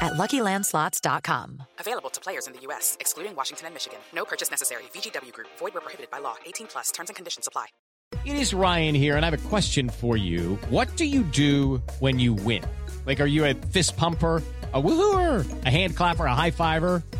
at LuckyLandSlots.com. Available to players in the U.S., excluding Washington and Michigan. No purchase necessary. VGW Group. Void where prohibited by law. 18 plus. Terms and conditions apply. It is Ryan here, and I have a question for you. What do you do when you win? Like, are you a fist pumper? A woohooer, a hand clapper, a high fiver.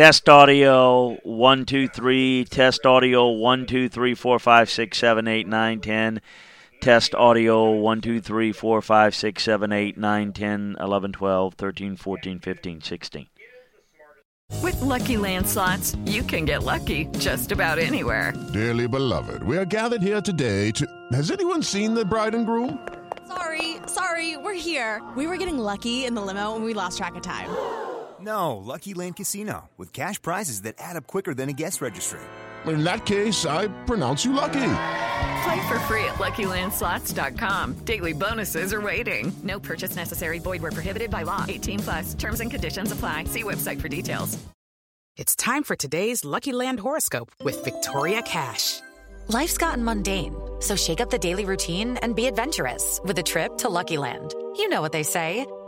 Test audio one two three. Test audio one two three four five six seven eight nine ten. Test audio one two three four five six seven eight nine ten eleven twelve thirteen fourteen fifteen sixteen. With Lucky Land slots, you can get lucky just about anywhere. Dearly beloved, we are gathered here today to. Has anyone seen the bride and groom? Sorry, sorry, we're here. We were getting lucky in the limo and we lost track of time. No, Lucky Land Casino, with cash prizes that add up quicker than a guest registry. In that case, I pronounce you lucky. Play for free at LuckyLandSlots.com. Daily bonuses are waiting. No purchase necessary. Void where prohibited by law. 18 plus. Terms and conditions apply. See website for details. It's time for today's Lucky Land horoscope with Victoria Cash. Life's gotten mundane, so shake up the daily routine and be adventurous with a trip to Lucky Land. You know what they say.